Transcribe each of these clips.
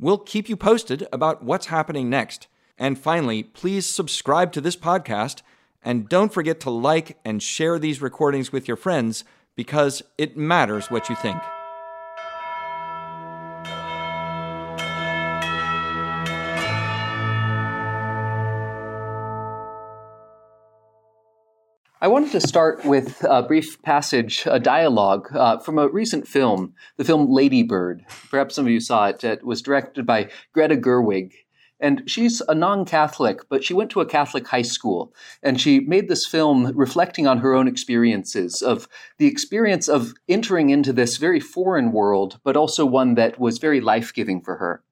We'll keep you posted about what's happening next. And finally, please subscribe to this podcast and don't forget to like and share these recordings with your friends because it matters what you think. I wanted to start with a brief passage, a dialogue uh, from a recent film, the film Lady Bird. Perhaps some of you saw it. It was directed by Greta Gerwig. And she's a non Catholic, but she went to a Catholic high school. And she made this film reflecting on her own experiences of the experience of entering into this very foreign world, but also one that was very life giving for her.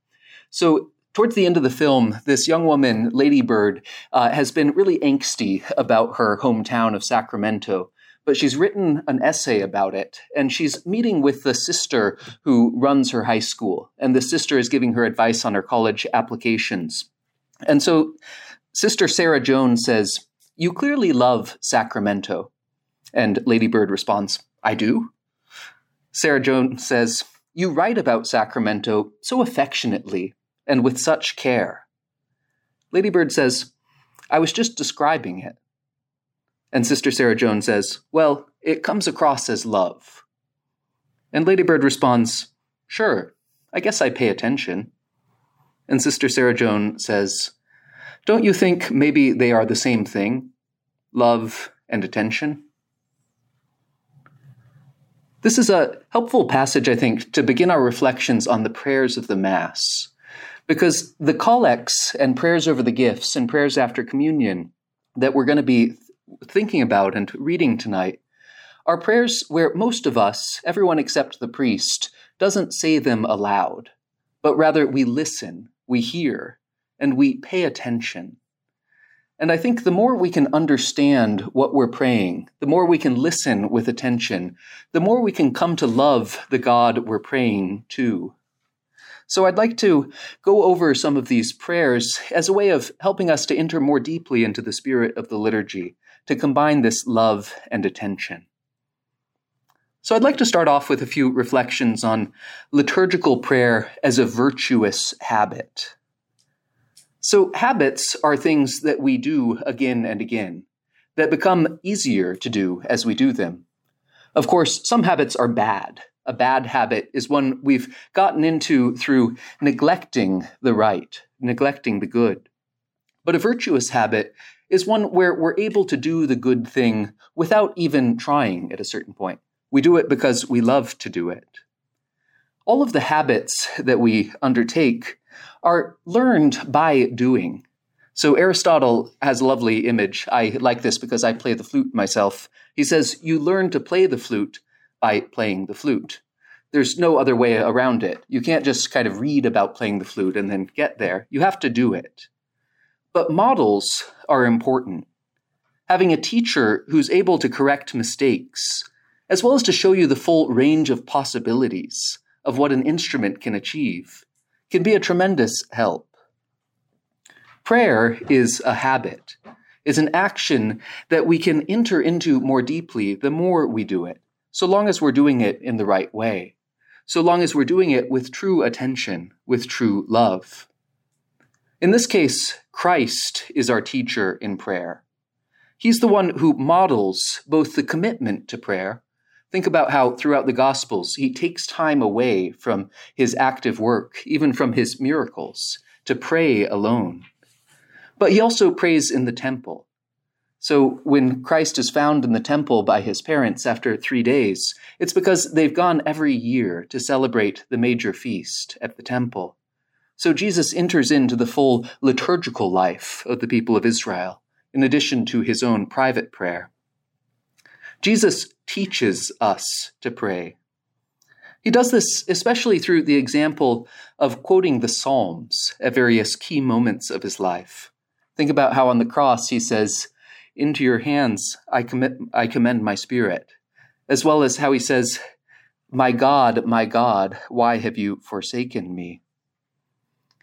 So towards the end of the film, this young woman, Lady Bird, uh, has been really angsty about her hometown of Sacramento. But she's written an essay about it, and she's meeting with the sister who runs her high school. And the sister is giving her advice on her college applications. And so, Sister Sarah Joan says, You clearly love Sacramento. And Lady Bird responds, I do. Sarah Joan says, You write about Sacramento so affectionately and with such care. Lady Bird says, I was just describing it. And Sister Sarah Joan says, Well, it comes across as love. And Lady Bird responds, Sure, I guess I pay attention. And Sister Sarah Joan says, Don't you think maybe they are the same thing? Love and attention? This is a helpful passage, I think, to begin our reflections on the prayers of the Mass. Because the collects and prayers over the gifts and prayers after communion that we're going to be thinking about and reading tonight are prayers where most of us, everyone except the priest, doesn't say them aloud, but rather we listen, we hear, and we pay attention. And I think the more we can understand what we're praying, the more we can listen with attention, the more we can come to love the God we're praying to. So I'd like to go over some of these prayers as a way of helping us to enter more deeply into the spirit of the liturgy, to combine this love and attention. So I'd like to start off with a few reflections on liturgical prayer as a virtuous habit. So habits are things that we do again and again, that become easier to do as we do them. Of course, some habits are bad, a bad habit is one we've gotten into through neglecting the right, neglecting the good. But a virtuous habit is one where we're able to do the good thing without even trying at a certain point. We do it because we love to do it. All of the habits that we undertake are learned by doing. So Aristotle has a lovely image. I like this because I play the flute myself. He says, You learn to play the flute by playing the flute. There's no other way around it. You can't just kind of read about playing the flute and then get there. You have to do it. But models are important. Having a teacher who's able to correct mistakes, as well as to show you the full range of possibilities of what an instrument can achieve, can be a tremendous help. Prayer is a habit, is an action that we can enter into more deeply the more we do it so long as we're doing it in the right way, so long as we're doing it with true attention, with true love. In this case, Christ is our teacher in prayer. He's the one who models both the commitment to prayer. Think about how throughout the Gospels he takes time away from his active work, even from his miracles, to pray alone. But he also prays in the temple. So when Christ is found in the temple by his parents after three days, it's because they've gone every year to celebrate the major feast at the temple. So Jesus enters into the full liturgical life of the people of Israel, in addition to his own private prayer. Jesus teaches us to pray. He does this especially through the example of quoting the Psalms at various key moments of his life. Think about how on the cross he says, Into your hands I, commit, I commend my spirit, as well as how he says, My God, my God, why have you forsaken me?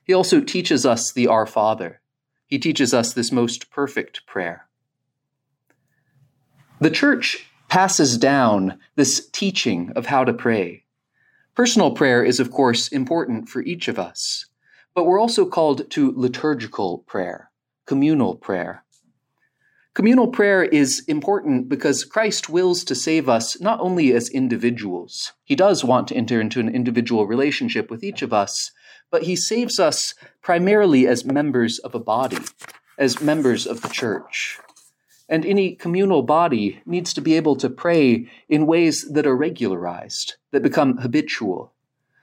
He also teaches us the Our Father. He teaches us this most perfect prayer. The church passes down this teaching of how to pray. Personal prayer is, of course, important for each of us, but we're also called to liturgical prayer, communal prayer. Communal prayer is important because Christ wills to save us not only as individuals, he does want to enter into an individual relationship with each of us, but he saves us primarily as members of a body, as members of the church. And any communal body needs to be able to pray in ways that are regularized, that become habitual.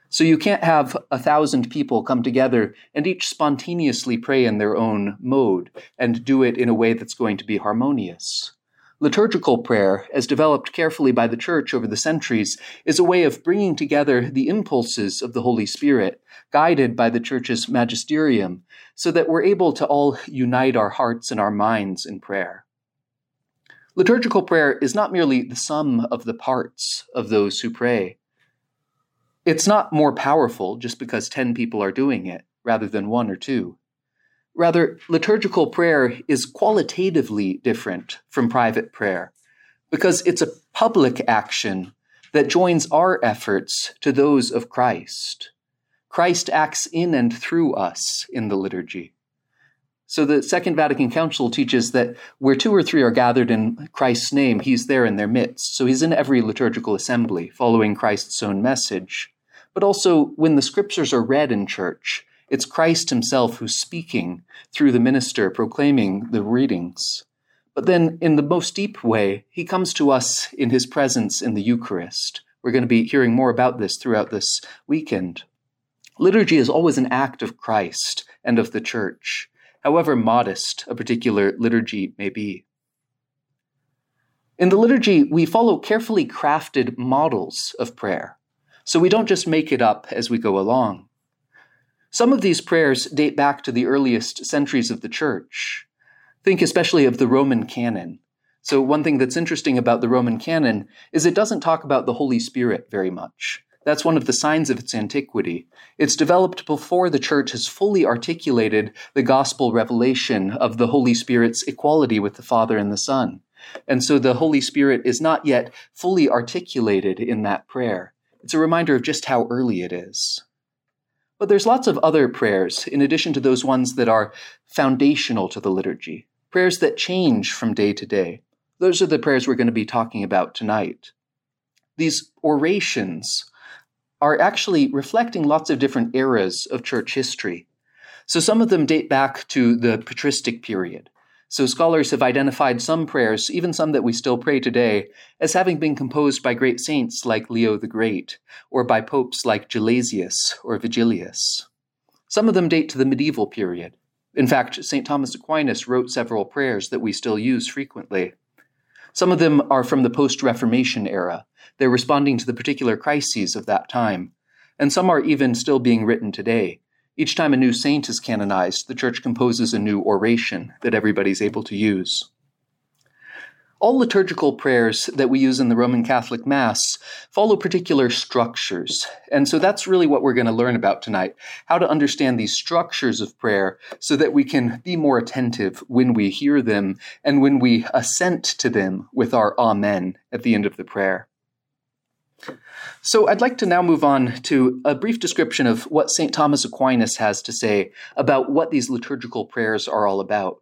So you can't have a thousand people come together and each spontaneously pray in their own mode and do it in a way that's going to be harmonious. Liturgical prayer, as developed carefully by the Church over the centuries, is a way of bringing together the impulses of the Holy Spirit, guided by the Church's magisterium, so that we're able to all unite our hearts and our minds in prayer. Liturgical prayer is not merely the sum of the parts of those who pray. It's not more powerful just because 10 people are doing it rather than one or two. Rather, liturgical prayer is qualitatively different from private prayer because it's a public action that joins our efforts to those of Christ. Christ acts in and through us in the liturgy. So the Second Vatican Council teaches that where two or three are gathered in Christ's name, he's there in their midst. So he's in every liturgical assembly, following Christ's own message. But also, when the scriptures are read in church, it's Christ himself who's speaking through the minister, proclaiming the readings. But then, in the most deep way, he comes to us in his presence in the Eucharist. We're going to be hearing more about this throughout this weekend. Liturgy is always an act of Christ and of the church however modest a particular liturgy may be. In the liturgy, we follow carefully crafted models of prayer, so we don't just make it up as we go along. Some of these prayers date back to the earliest centuries of the Church. Think especially of the Roman canon. So, one thing that's interesting about the Roman canon is it doesn't talk about the Holy Spirit very much. That's one of the signs of its antiquity. It's developed before the church has fully articulated the gospel revelation of the Holy Spirit's equality with the Father and the Son. And so the Holy Spirit is not yet fully articulated in that prayer. It's a reminder of just how early it is. But there's lots of other prayers, in addition to those ones that are foundational to the liturgy, prayers that change from day to day. Those are the prayers we're going to be talking about tonight. These orations are actually reflecting lots of different eras of church history. So some of them date back to the patristic period. So scholars have identified some prayers, even some that we still pray today, as having been composed by great saints like Leo the Great, or by popes like Gelasius or Vigilius. Some of them date to the medieval period. In fact, St. Thomas Aquinas wrote several prayers that we still use frequently. Some of them are from the post Reformation era, they're responding to the particular crises of that time. And some are even still being written today. Each time a new saint is canonized, the church composes a new oration that everybody's able to use. All liturgical prayers that we use in the Roman Catholic Mass follow particular structures. And so that's really what we're going to learn about tonight how to understand these structures of prayer so that we can be more attentive when we hear them and when we assent to them with our Amen at the end of the prayer. So I'd like to now move on to a brief description of what St. Thomas Aquinas has to say about what these liturgical prayers are all about.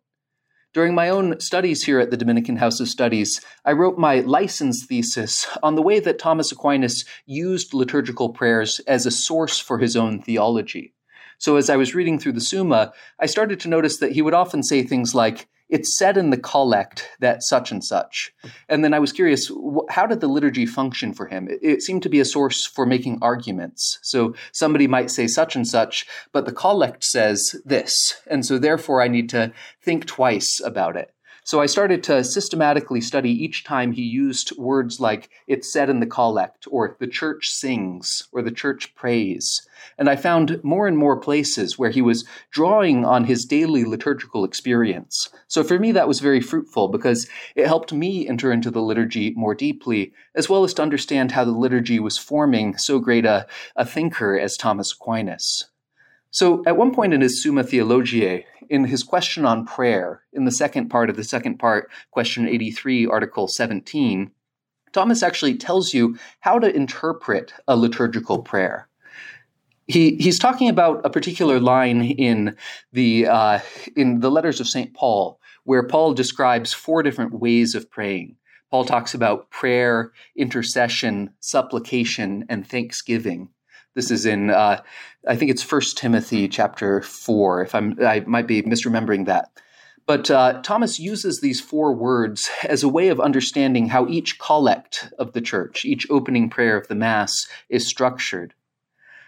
During my own studies here at the Dominican House of Studies, I wrote my license thesis on the way that Thomas Aquinas used liturgical prayers as a source for his own theology. So as I was reading through the Summa, I started to notice that he would often say things like, it's said in the collect that such and such. And then I was curious, how did the liturgy function for him? It, seemed to be a source for making arguments. So somebody might say such and such, but the collect says this. And so therefore I need to think twice about it. So I started to systematically study each time he used words like it's said in the collect, or the church sings, or the church prays. And I found more and more places where he was drawing on his daily liturgical experience. So for me, that was very fruitful because it helped me enter into the liturgy more deeply, as well as to understand how the liturgy was forming so great a, a thinker as Thomas Aquinas. So at one point in his Summa Theologiae, in his question on prayer, in the second part of the second part, question 83, article 17, Thomas actually tells you how to interpret a liturgical prayer. He, he's talking about a particular line in the, uh, in the letters of St. Paul, where Paul describes four different ways of praying. Paul talks about prayer, intercession, supplication, and thanksgiving. This is in, uh, I think it's First Timothy chapter four. If I'm, I might be misremembering that. But uh, Thomas uses these four words as a way of understanding how each collect of the church, each opening prayer of the Mass, is structured.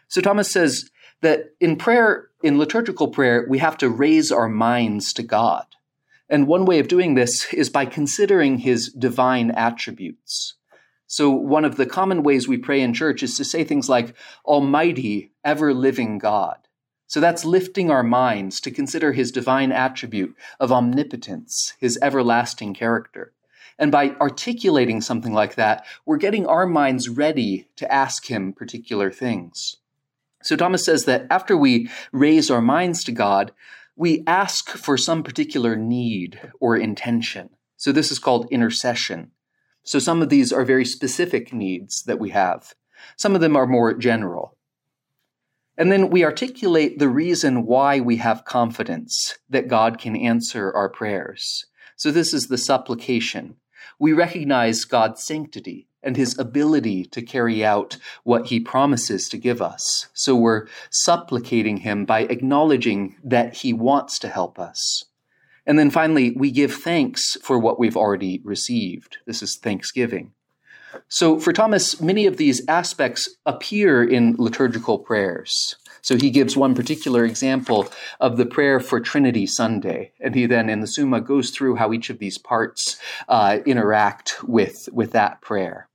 So Thomas says that in prayer, in liturgical prayer, we have to raise our minds to God. And one way of doing this is by considering his divine attributes. So, one of the common ways we pray in church is to say things like, Almighty, ever living God. So, that's lifting our minds to consider his divine attribute of omnipotence, his everlasting character. And by articulating something like that, we're getting our minds ready to ask him particular things. So, Thomas says that after we raise our minds to God, we ask for some particular need or intention. So, this is called intercession. So some of these are very specific needs that we have. Some of them are more general. And then we articulate the reason why we have confidence that God can answer our prayers. So this is the supplication. We recognize God's sanctity and his ability to carry out what he promises to give us. So we're supplicating him by acknowledging that he wants to help us. And then finally, we give thanks for what we've already received. This is thanksgiving. So for Thomas, many of these aspects appear in liturgical prayers. So he gives one particular example of the prayer for Trinity Sunday. And he then, in the Summa, goes through how each of these parts uh, interact with, with that prayer.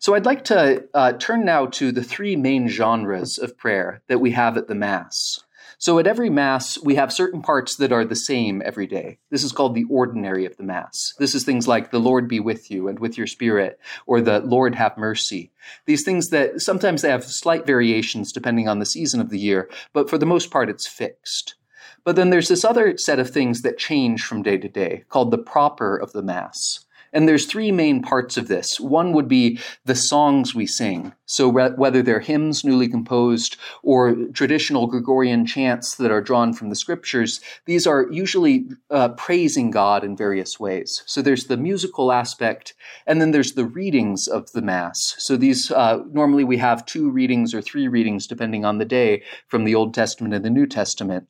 So I'd like to uh, turn now to the three main genres of prayer that we have at the Mass. So at every Mass, we have certain parts that are the same every day. This is called the ordinary of the Mass. This is things like the Lord be with you and with your spirit, or the Lord have mercy. These things that sometimes they have slight variations depending on the season of the year, but for the most part, it's fixed. But then there's this other set of things that change from day to day called the proper of the Mass. And there's three main parts of this. One would be the songs we sing. So re- whether they're hymns newly composed or traditional Gregorian chants that are drawn from the scriptures, these are usually uh, praising God in various ways. So there's the musical aspect, and then there's the readings of the Mass. So these, uh, normally we have two readings or three readings, depending on the day, from the Old Testament and the New Testament.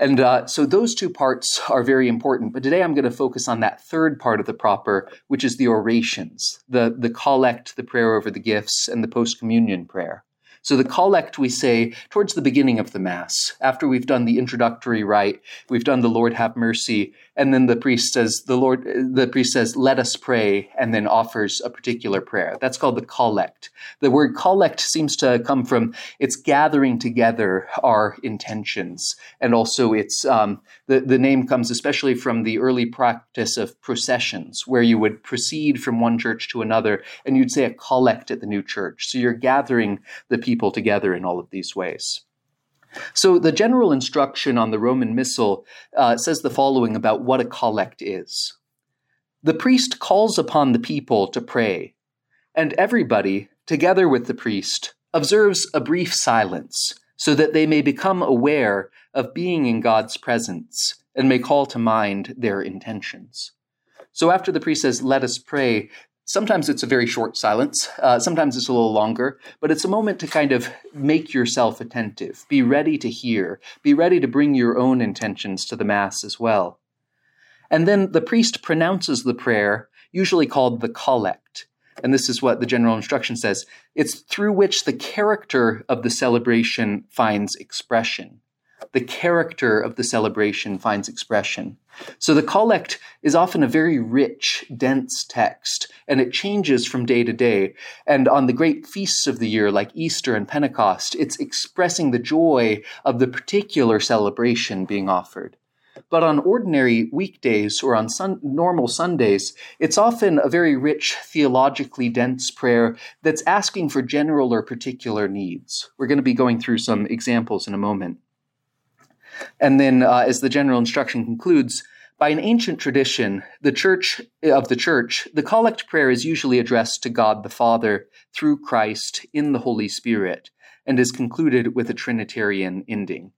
And uh, so those two parts are very important. But today I'm going to focus on that third part of the proper, which is the orations, the, the collect, the prayer over the gifts, and the post communion prayer. So the collect we say towards the beginning of the Mass, after we've done the introductory rite, we've done the Lord have mercy, and then the priest says, the Lord, the priest says, let us pray, and then offers a particular prayer. That's called the collect. The word collect seems to come from it's gathering together our intentions, and also it's um, the the name comes especially from the early practice of processions, where you would proceed from one church to another, and you'd say a collect at the new church. So you're gathering the people together in all of these ways. So the general instruction on the Roman Missal uh, says the following about what a collect is. The priest calls upon the people to pray, and everybody, together with the priest, observes a brief silence so that they may become aware of being in God's presence and may call to mind their intentions. So after the priest says, Let us pray, Sometimes it's a very short silence, uh, sometimes it's a little longer, but it's a moment to kind of make yourself attentive, be ready to hear, be ready to bring your own intentions to the Mass as well. And then the priest pronounces the prayer, usually called the collect. And this is what the general instruction says it's through which the character of the celebration finds expression. The character of the celebration finds expression. So the collect is often a very rich, dense text, and it changes from day to day. And on the great feasts of the year, like Easter and Pentecost, it's expressing the joy of the particular celebration being offered. But on ordinary weekdays or on sun- normal Sundays, it's often a very rich, theologically dense prayer that's asking for general or particular needs. We're going to be going through some examples in a moment. And then, uh, as the general instruction concludes, by an ancient tradition, the church of the church, the collect prayer is usually addressed to God the Father through Christ in the Holy Spirit and is concluded with a Trinitarian ending.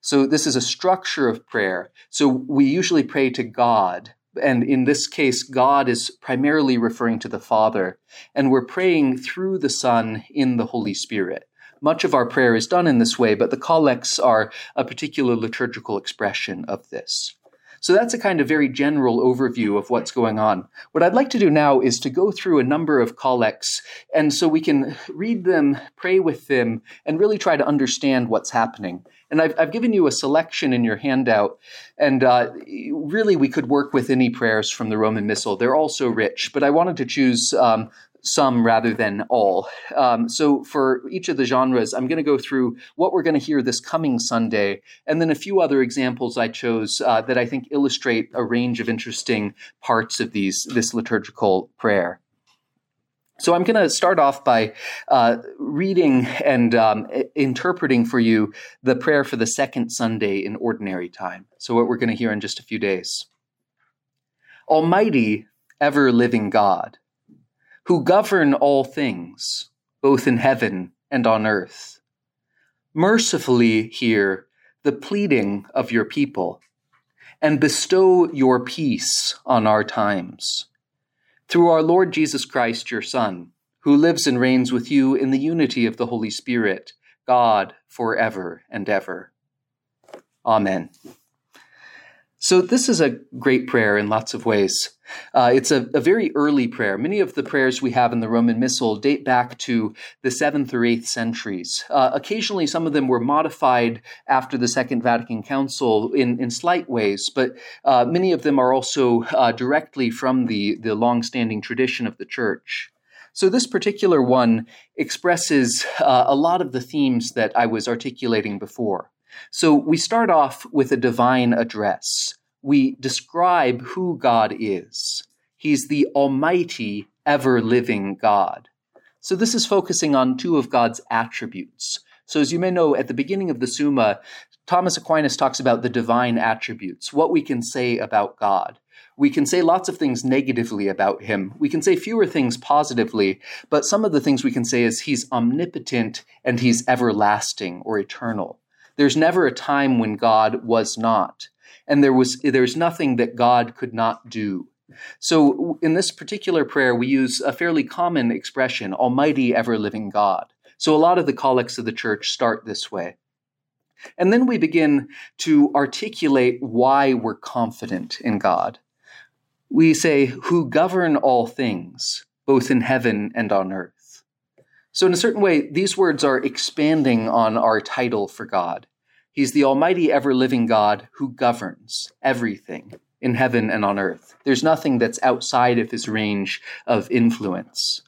So this is a structure of prayer. So we usually pray to God. And in this case, God is primarily referring to the Father. And we're praying through the Son in the Holy Spirit. Much of our prayer is done in this way, but the collects are a particular liturgical expression of this. So that's a kind of very general overview of what's going on. What I'd like to do now is to go through a number of collects, and so we can read them, pray with them, and really try to understand what's happening. And I've, I've given you a selection in your handout, and uh, really we could work with any prayers from the Roman Missal. They're all so rich, but I wanted to choose um, some rather than all. Um, so for each of the genres, I'm going to go through what we're going to hear this coming Sunday, and then a few other examples I chose uh, that I think illustrate a range of interesting parts of these this liturgical prayer. So I'm going to start off by uh, reading and um, interpreting for you the prayer for the second Sunday in Ordinary Time. So what we're going to hear in just a few days. Almighty, ever living God who govern all things, both in heaven and on earth. Mercifully hear the pleading of your people, and bestow your peace on our times. Through our Lord Jesus Christ, your Son, who lives and reigns with you in the unity of the Holy Spirit, God, for ever and ever. Amen. So, this is a great prayer in lots of ways. Uh, it's a, a, very early prayer. Many of the prayers we have in the Roman Missal date back to the 7th or 8th centuries. Uh, occasionally, some of them were modified after the Second Vatican Council in, in slight ways, but uh, many of them are also uh, directly from the, the long-standing tradition of the Church. So, this particular one expresses uh, a lot of the themes that I was articulating before. So we start off with a divine address. We describe who God is. He's the Almighty, ever living God. So this is focusing on two of God's attributes. So as you may know, at the beginning of the Summa, Thomas Aquinas talks about the divine attributes, what we can say about God. We can say lots of things negatively about him. We can say fewer things positively, but some of the things we can say is he's omnipotent and he's everlasting or eternal. There's never a time when God was not. And there was there's nothing that God could not do. So in this particular prayer, we use a fairly common expression, Almighty ever living God. So a lot of the collects of the church start this way. And then we begin to articulate why we're confident in God. We say, who govern all things, both in heaven and on earth. So, in a certain way, these words are expanding on our title for God. He's the Almighty, ever living God who governs everything in heaven and on earth. There's nothing that's outside of his range of influence.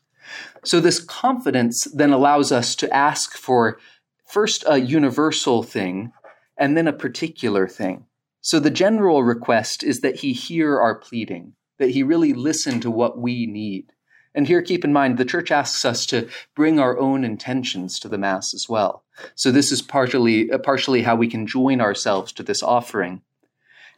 So, this confidence then allows us to ask for first a universal thing and then a particular thing. So, the general request is that he hear our pleading, that he really listen to what we need. And here, keep in mind, the church asks us to bring our own intentions to the Mass as well. So this is partially, uh, partially how we can join ourselves to this offering.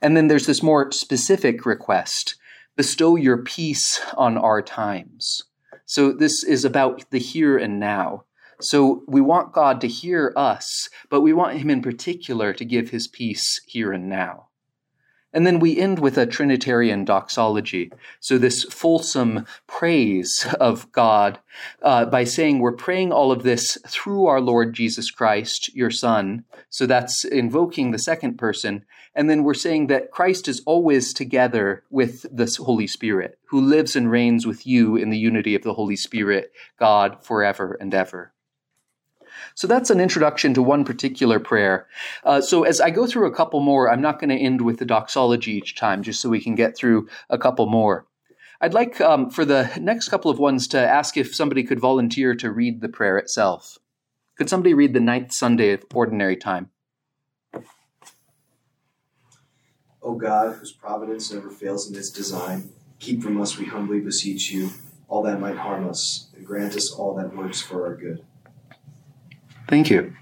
And then there's this more specific request bestow your peace on our times. So this is about the here and now. So we want God to hear us, but we want Him in particular to give His peace here and now. And then we end with a Trinitarian doxology. So, this fulsome praise of God uh, by saying we're praying all of this through our Lord Jesus Christ, your Son. So, that's invoking the second person. And then we're saying that Christ is always together with the Holy Spirit, who lives and reigns with you in the unity of the Holy Spirit, God, forever and ever. So that's an introduction to one particular prayer. Uh, so as I go through a couple more, I'm not going to end with the doxology each time, just so we can get through a couple more. I'd like um, for the next couple of ones to ask if somebody could volunteer to read the prayer itself. Could somebody read the ninth Sunday of Ordinary Time? O God, whose providence never fails in its design, keep from us, we humbly beseech you, all that might harm us, and grant us all that works for our good. Thank you.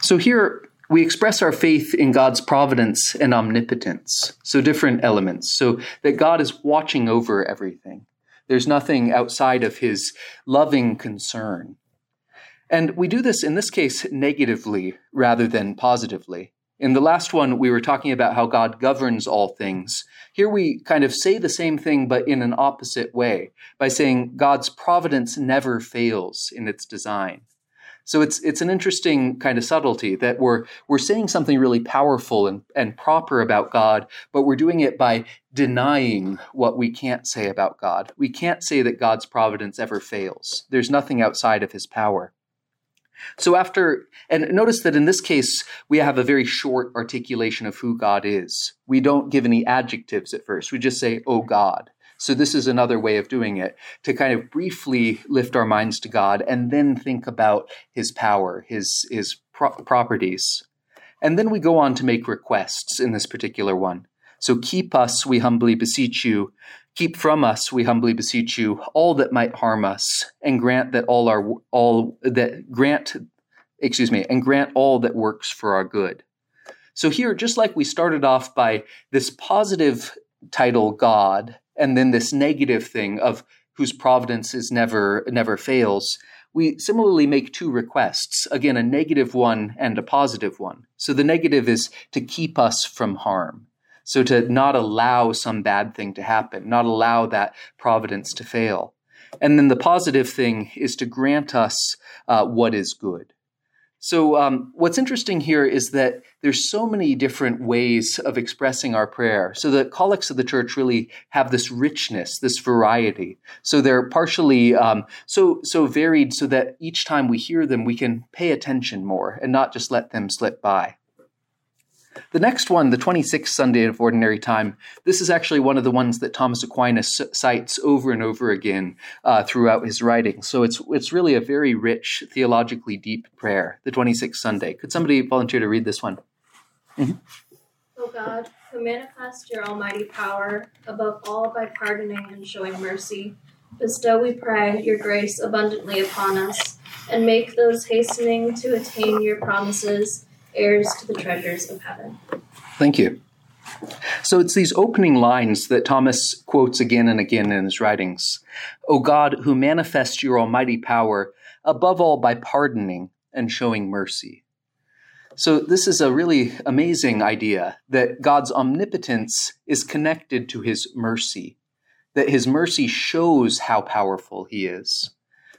So here we express our faith in God's providence and omnipotence. So different elements. So that God is watching over everything. There's nothing outside of his loving concern. And we do this in this case negatively rather than positively. In the last one, we were talking about how God governs all things. Here we kind of say the same thing, but in an opposite way, by saying God's providence never fails in its design. So it's it's an interesting kind of subtlety that we're we're saying something really powerful and, and proper about God, but we're doing it by denying what we can't say about God. We can't say that God's providence ever fails. There's nothing outside of his power. So after, and notice that in this case, we have a very short articulation of who God is. We don't give any adjectives at first. We just say, oh God. So this is another way of doing it to kind of briefly lift our minds to God and then think about his power, his, his pro- properties. And then we go on to make requests in this particular one. So keep us, we humbly beseech you, Keep from us, we humbly beseech you, all that might harm us, and grant that all our all that grant excuse me, and grant all that works for our good. So here, just like we started off by this positive title, God, and then this negative thing of whose providence is never never fails, we similarly make two requests again a negative one and a positive one so the negative is to keep us from harm so to not allow some bad thing to happen, not allow that providence to fail. And then the positive thing is to grant us uh, what is good. So, um, what's interesting here is that there's so many different ways of expressing our prayer. So, the collects of the church really have this richness, this variety. So, they're partially um, so so varied, so that each time we hear them, we can pay attention more and not just let them slip by. The next one, the 26th Sunday of Ordinary Time, this is actually one of the ones that Thomas Aquinas cites over and over again uh, throughout his writings. So it's, it's really a very rich, theologically deep prayer, the 26th Sunday. Could somebody volunteer to read this one? Mm-hmm. O God, who manifest your almighty power above all by pardoning and showing mercy, bestow, we pray, your grace abundantly upon us, and make those hastening to attain your promises heirs to the treasures of heaven. Thank you. So it's these opening lines that Thomas quotes again and again in his writings. O God, who manifest your almighty power, above all by pardoning and showing mercy. So, this is a really amazing idea that God's omnipotence is connected to his mercy, that his mercy shows how powerful he is.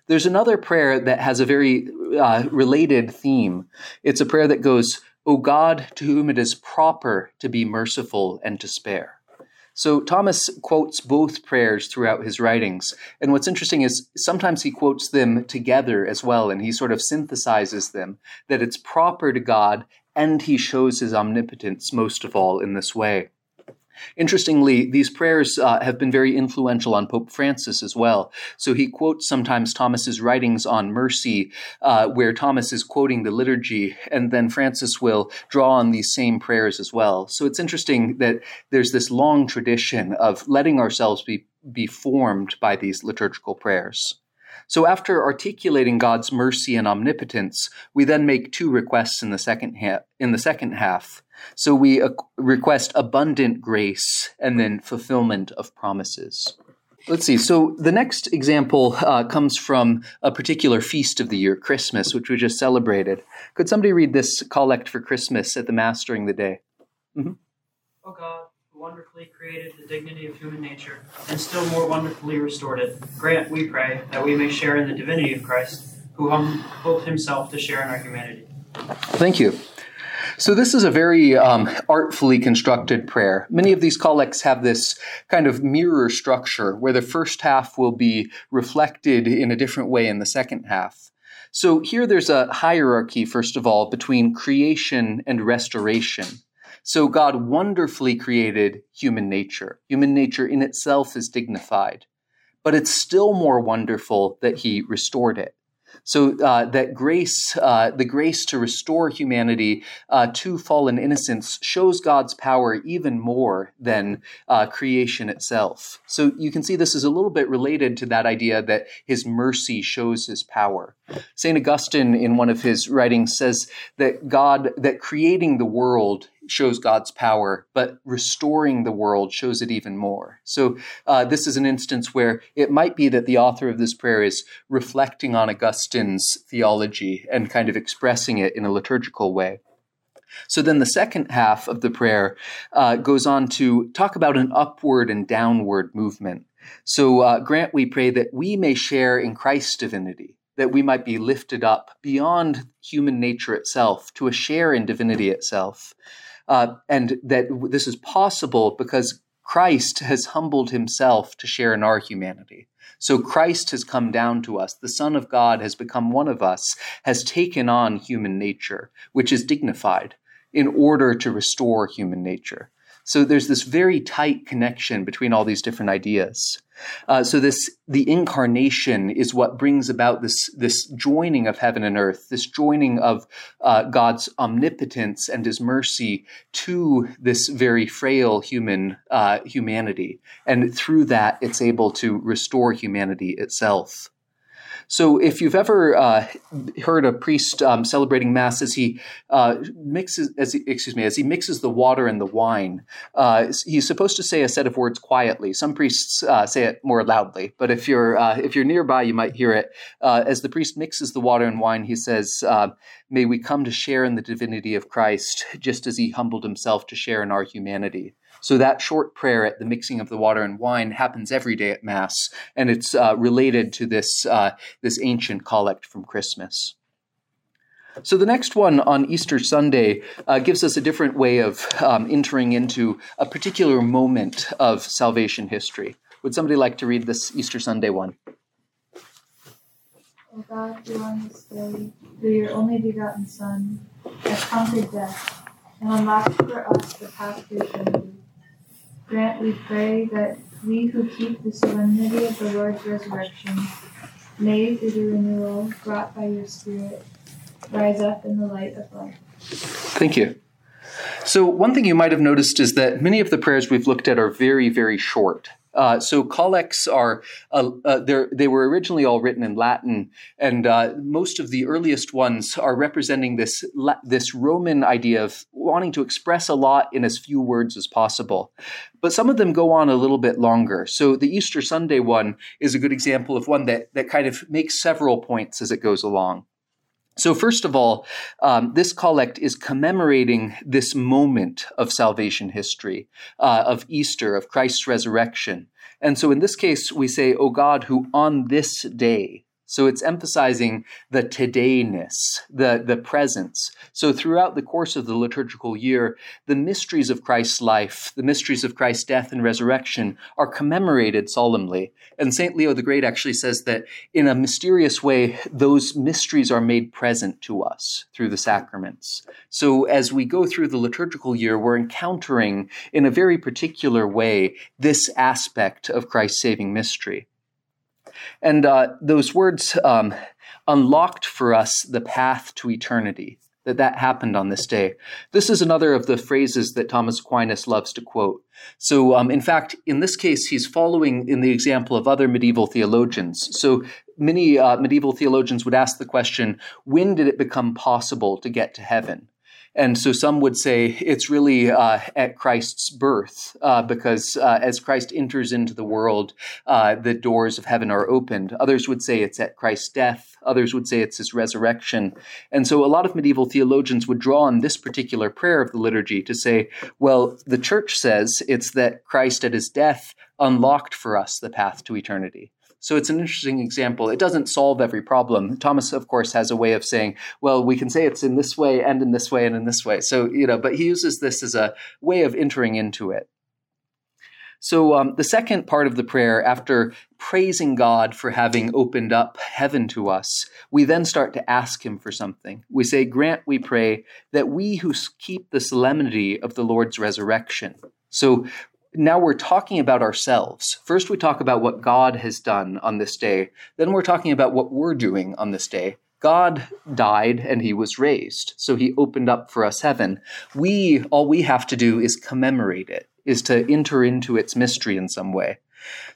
There's another prayer that has a very uh, related theme. It's a prayer that goes, O God, to whom it is proper to be merciful and to spare. So Thomas quotes both prayers throughout his writings. And what's interesting is sometimes he quotes them together as well, and he sort of synthesizes them, that it's proper to God, and he shows his omnipotence most of all in this way. Interestingly, these prayers uh, have been very influential on Pope Francis as well. So he quotes sometimes Thomas's writings on mercy, uh, where Thomas is quoting the liturgy, and then Francis will draw on these same prayers as well. So it's interesting that there's this long tradition of letting ourselves be, be formed by these liturgical prayers. So after articulating God's mercy and omnipotence, we then make two requests in the second half. In the second half, so we request abundant grace and then fulfillment of promises. Let's see. So the next example uh, comes from a particular feast of the year, Christmas, which we just celebrated. Could somebody read this collect for Christmas at the Mass during the day? Mm-hmm. Oh God who wonderfully created the dignity of human nature and still more wonderfully restored it, grant, we pray, that we may share in the divinity of Christ, who humbled himself to share in our humanity. Thank you. So, this is a very um, artfully constructed prayer. Many of these collects have this kind of mirror structure where the first half will be reflected in a different way in the second half. So here there's a hierarchy, first of all, between creation and restoration. So God wonderfully created human nature. Human nature in itself is dignified, but it's still more wonderful that he restored it. So uh, that grace, uh, the grace to restore humanity uh, to fallen innocence, shows God's power even more than uh, creation itself. So you can see this is a little bit related to that idea that His mercy shows His power. Saint Augustine, in one of his writings, says that God, that creating the world shows God's power, but restoring the world shows it even more. So, uh, this is an instance where it might be that the author of this prayer is reflecting on Augustine's theology and kind of expressing it in a liturgical way. So, then the second half of the prayer uh, goes on to talk about an upward and downward movement. So, uh, grant, we pray, that we may share in Christ's divinity that we might be lifted up beyond human nature itself to a share in divinity itself uh, and that this is possible because Christ has humbled himself to share in our humanity. So Christ has come down to us. The Son of God has become one of us, has taken on human nature, which is dignified, in order to restore human nature. So there's this very tight connection between all these different ideas. Uh, so this the incarnation is what brings about this this joining of heaven and earth, this joining of uh, God's omnipotence and His mercy to this very frail human uh, humanity, and through that, it's able to restore humanity itself. So, if you've ever uh, heard a priest um, celebrating mass as he uh, mixes, as he, excuse me, as he mixes the water and the wine, uh, he's supposed to say a set of words quietly. Some priests uh, say it more loudly, but if you're uh, if you're nearby, you might hear it. Uh, as the priest mixes the water and wine, he says, "May we come to share in the divinity of Christ, just as He humbled Himself to share in our humanity." So that short prayer at the mixing of the water and wine happens every day at Mass, and it's uh, related to this, uh, this ancient collect from Christmas. So the next one on Easter Sunday uh, gives us a different way of um, entering into a particular moment of salvation history. Would somebody like to read this Easter Sunday one? O God, who on this day, through your only begotten Son, has conquered death and unlocked for us the path to eternity Grant, we pray, that we who keep the solemnity of the Lord's resurrection may, through the renewal brought by your Spirit, rise up in the light of life. Thank you. So, one thing you might have noticed is that many of the prayers we've looked at are very, very short. Uh, so collects are uh, uh, they were originally all written in Latin, and uh, most of the earliest ones are representing this this Roman idea of wanting to express a lot in as few words as possible. But some of them go on a little bit longer. So the Easter Sunday one is a good example of one that that kind of makes several points as it goes along. So, first of all, um, this collect is commemorating this moment of salvation history, uh, of Easter, of Christ's resurrection. And so, in this case, we say, O God, who on this day, so it's emphasizing the todayness, the, the presence. So throughout the course of the liturgical year, the mysteries of Christ's life, the mysteries of Christ's death and resurrection are commemorated solemnly. And St. Leo the Great actually says that in a mysterious way, those mysteries are made present to us through the sacraments. So as we go through the liturgical year, we're encountering in a very particular way this aspect of Christ's saving mystery. And uh, those words um, unlocked for us the path to eternity. That that happened on this day. This is another of the phrases that Thomas Aquinas loves to quote. So, um, in fact, in this case, he's following in the example of other medieval theologians. So, many uh, medieval theologians would ask the question: When did it become possible to get to heaven? And so some would say it's really uh, at Christ's birth, uh, because uh, as Christ enters into the world, uh, the doors of heaven are opened. Others would say it's at Christ's death. Others would say it's his resurrection. And so a lot of medieval theologians would draw on this particular prayer of the liturgy to say, well, the church says it's that Christ at his death unlocked for us the path to eternity. So it's an interesting example. It doesn't solve every problem. Thomas, of course, has a way of saying, well, we can say it's in this way and in this way and in this way. So, you know, but he uses this as a way of entering into it. So, um, the second part of the prayer, after praising God for having opened up heaven to us, we then start to ask Him for something. We say, Grant, we pray, that we who keep the solemnity of the Lord's resurrection. So, now we're talking about ourselves. First, we talk about what God has done on this day. Then, we're talking about what we're doing on this day. God died and he was raised. So he opened up for us heaven. We, all we have to do is commemorate it is to enter into its mystery in some way.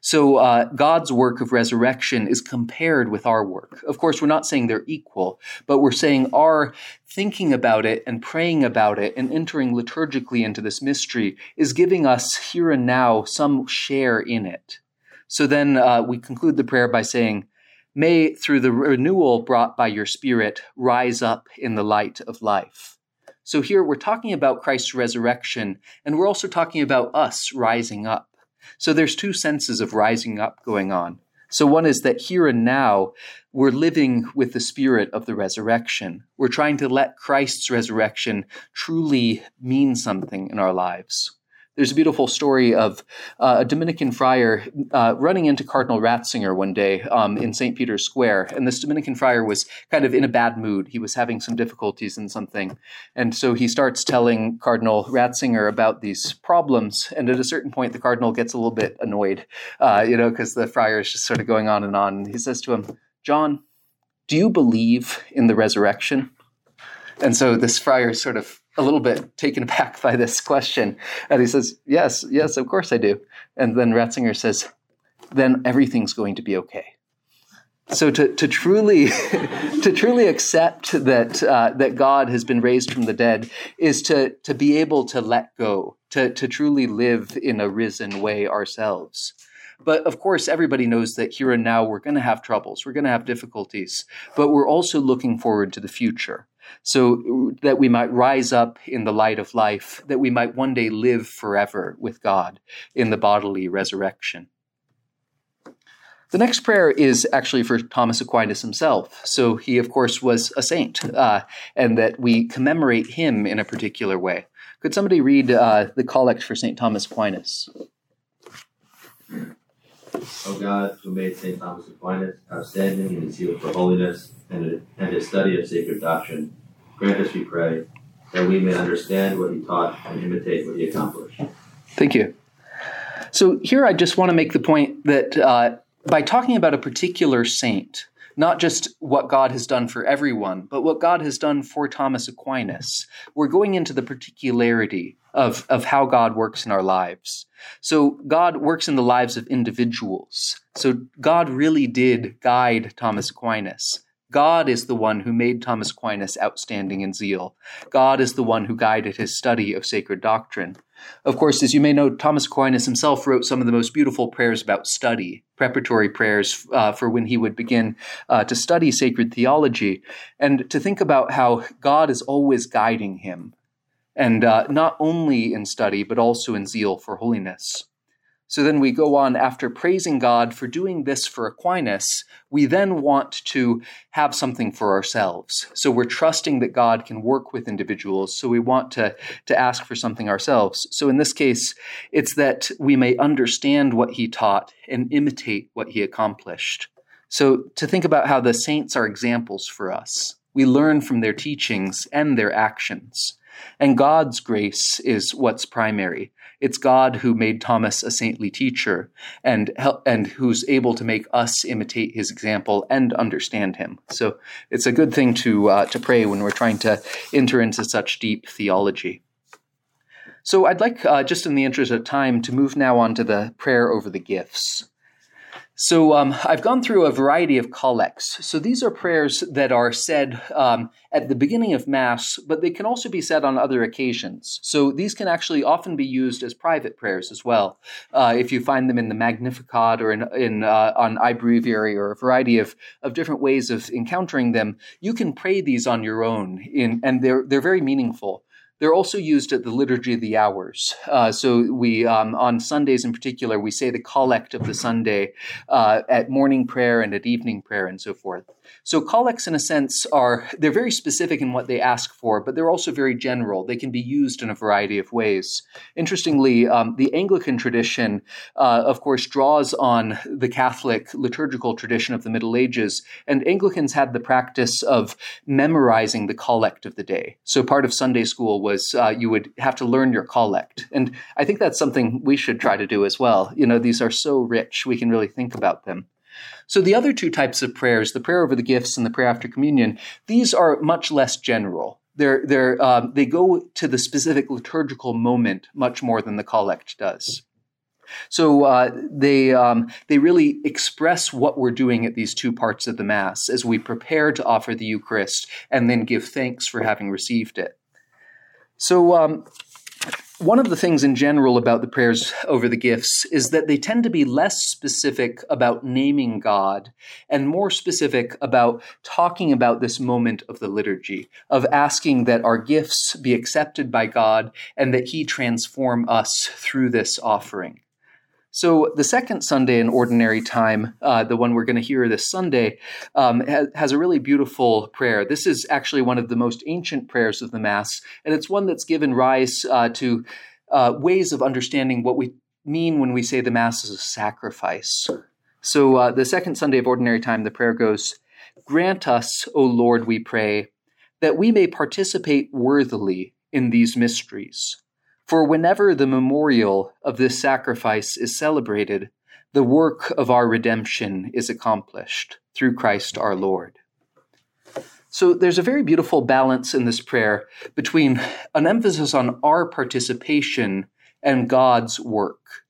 So uh, God's work of resurrection is compared with our work. Of course, we're not saying they're equal, but we're saying our thinking about it and praying about it and entering liturgically into this mystery is giving us here and now some share in it. So then uh, we conclude the prayer by saying, May, through the renewal brought by your Spirit, rise up in the light of life. So here we're talking about Christ's resurrection, and we're also talking about us rising up. So there's two senses of rising up going on. So one is that here and now, we're living with the spirit of the resurrection. We're trying to let Christ's resurrection truly mean something in our lives. There's a beautiful story of uh, a Dominican friar uh, running into Cardinal Ratzinger one day um, in St. Peter's Square. And this Dominican friar was kind of in a bad mood. He was having some difficulties in something. And so he starts telling Cardinal Ratzinger about these problems. And at a certain point, the Cardinal gets a little bit annoyed, uh, you know, because the friar is just sort of going on and on. He says to him, John, do you believe in the resurrection? And so this friar sort of a little bit taken aback by this question. And he says, Yes, yes, of course I do. And then Ratzinger says, Then everything's going to be okay. So to, to truly to truly accept that uh, that God has been raised from the dead is to to be able to let go, to to truly live in a risen way ourselves. But of course, everybody knows that here and now we're going to have troubles, we're going to have difficulties, but we're also looking forward to the future so that we might rise up in the light of life, that we might one day live forever with God in the bodily resurrection. The next prayer is actually for Thomas Aquinas himself. So he, of course, was a saint, uh, and that we commemorate him in a particular way. Could somebody read uh, the collect for St. Thomas Aquinas? O God, who made St. Thomas Aquinas outstanding in his zeal for holiness and, and his study of sacred doctrine, Grant us, we pray, that we may understand what he taught and imitate what he accomplished. Thank you. So here I just want to make the point that uh, by talking about a particular saint, not just what God has done for everyone, but what God has done for Thomas Aquinas, we're going into the particularity of, of how God works in our lives. So God works in the lives of individuals. So God really did guide Thomas Aquinas. God is the one who made Thomas Aquinas outstanding in zeal. God is the one who guided his study of sacred doctrine. Of course, as you may know, Thomas Aquinas himself wrote some of the most beautiful prayers about study, preparatory prayers uh, for when he would begin uh, to study sacred theology, and to think about how God is always guiding him, and uh, not only in study, but also in zeal for holiness. So then we go on after praising God for doing this for Aquinas, we then want to have something for ourselves. So we're trusting that God can work with individuals. So we want to, to ask for something ourselves. So in this case, it's that we may understand what he taught and imitate what he accomplished. So to think about how the saints are examples for us. We learn from their teachings and their actions. And God's grace is what's primary. It's God who made Thomas a saintly teacher and and who's able to make us imitate his example and understand him. So it's a good thing to uh, to pray when we're trying to enter into such deep theology. So I'd like, uh, just in the interest of time, to move now on to the prayer over the gifts. So um, I've gone through a variety of collects. So these are prayers that are said um, at the beginning of Mass, but they can also be said on other occasions. So these can actually often be used as private prayers as well. Uh, if you find them in the Magnificat or in, in uh, on iBreviary or a variety of, of different ways of encountering them, you can pray these on your own, in, and they're they're very meaningful. They're also used at the Liturgy of the Hours. Uh, so we, um, on Sundays in particular, we say the collect of the Sunday uh, at morning prayer and at evening prayer and so forth. So collects, in a sense, are they're very specific in what they ask for, but they're also very general. They can be used in a variety of ways. Interestingly, um, the Anglican tradition, uh, of course, draws on the Catholic liturgical tradition of the Middle Ages, and Anglicans had the practice of memorizing the collect of the day. So part of Sunday school was uh, you would have to learn your collect, and I think that's something we should try to do as well. You know, these are so rich; we can really think about them. So the other two types of prayers, the prayer over the gifts and the prayer after communion, these are much less general. They're, they're, um, they go to the specific liturgical moment much more than the collect does. So uh, they um, they really express what we're doing at these two parts of the Mass as we prepare to offer the Eucharist and then give thanks for having received it. So um, one of the things in general about the prayers over the gifts is that they tend to be less specific about naming God and more specific about talking about this moment of the liturgy, of asking that our gifts be accepted by God and that He transform us through this offering. So the second Sunday in Ordinary Time, uh, the one we're going to hear this Sunday, um, has, has, a really beautiful prayer. This is actually one of the most ancient prayers of the Mass, and it's one that's given rise uh, to uh, ways of understanding what we mean when we say the Mass is a sacrifice. So uh, the second Sunday of Ordinary Time, the prayer goes, Grant us, O Lord, we pray, that we may participate worthily in these mysteries for whenever the memorial of this sacrifice is celebrated, the work of our redemption is accomplished through Christ our Lord. So there's a very beautiful balance in this prayer between an emphasis on our participation and God's work.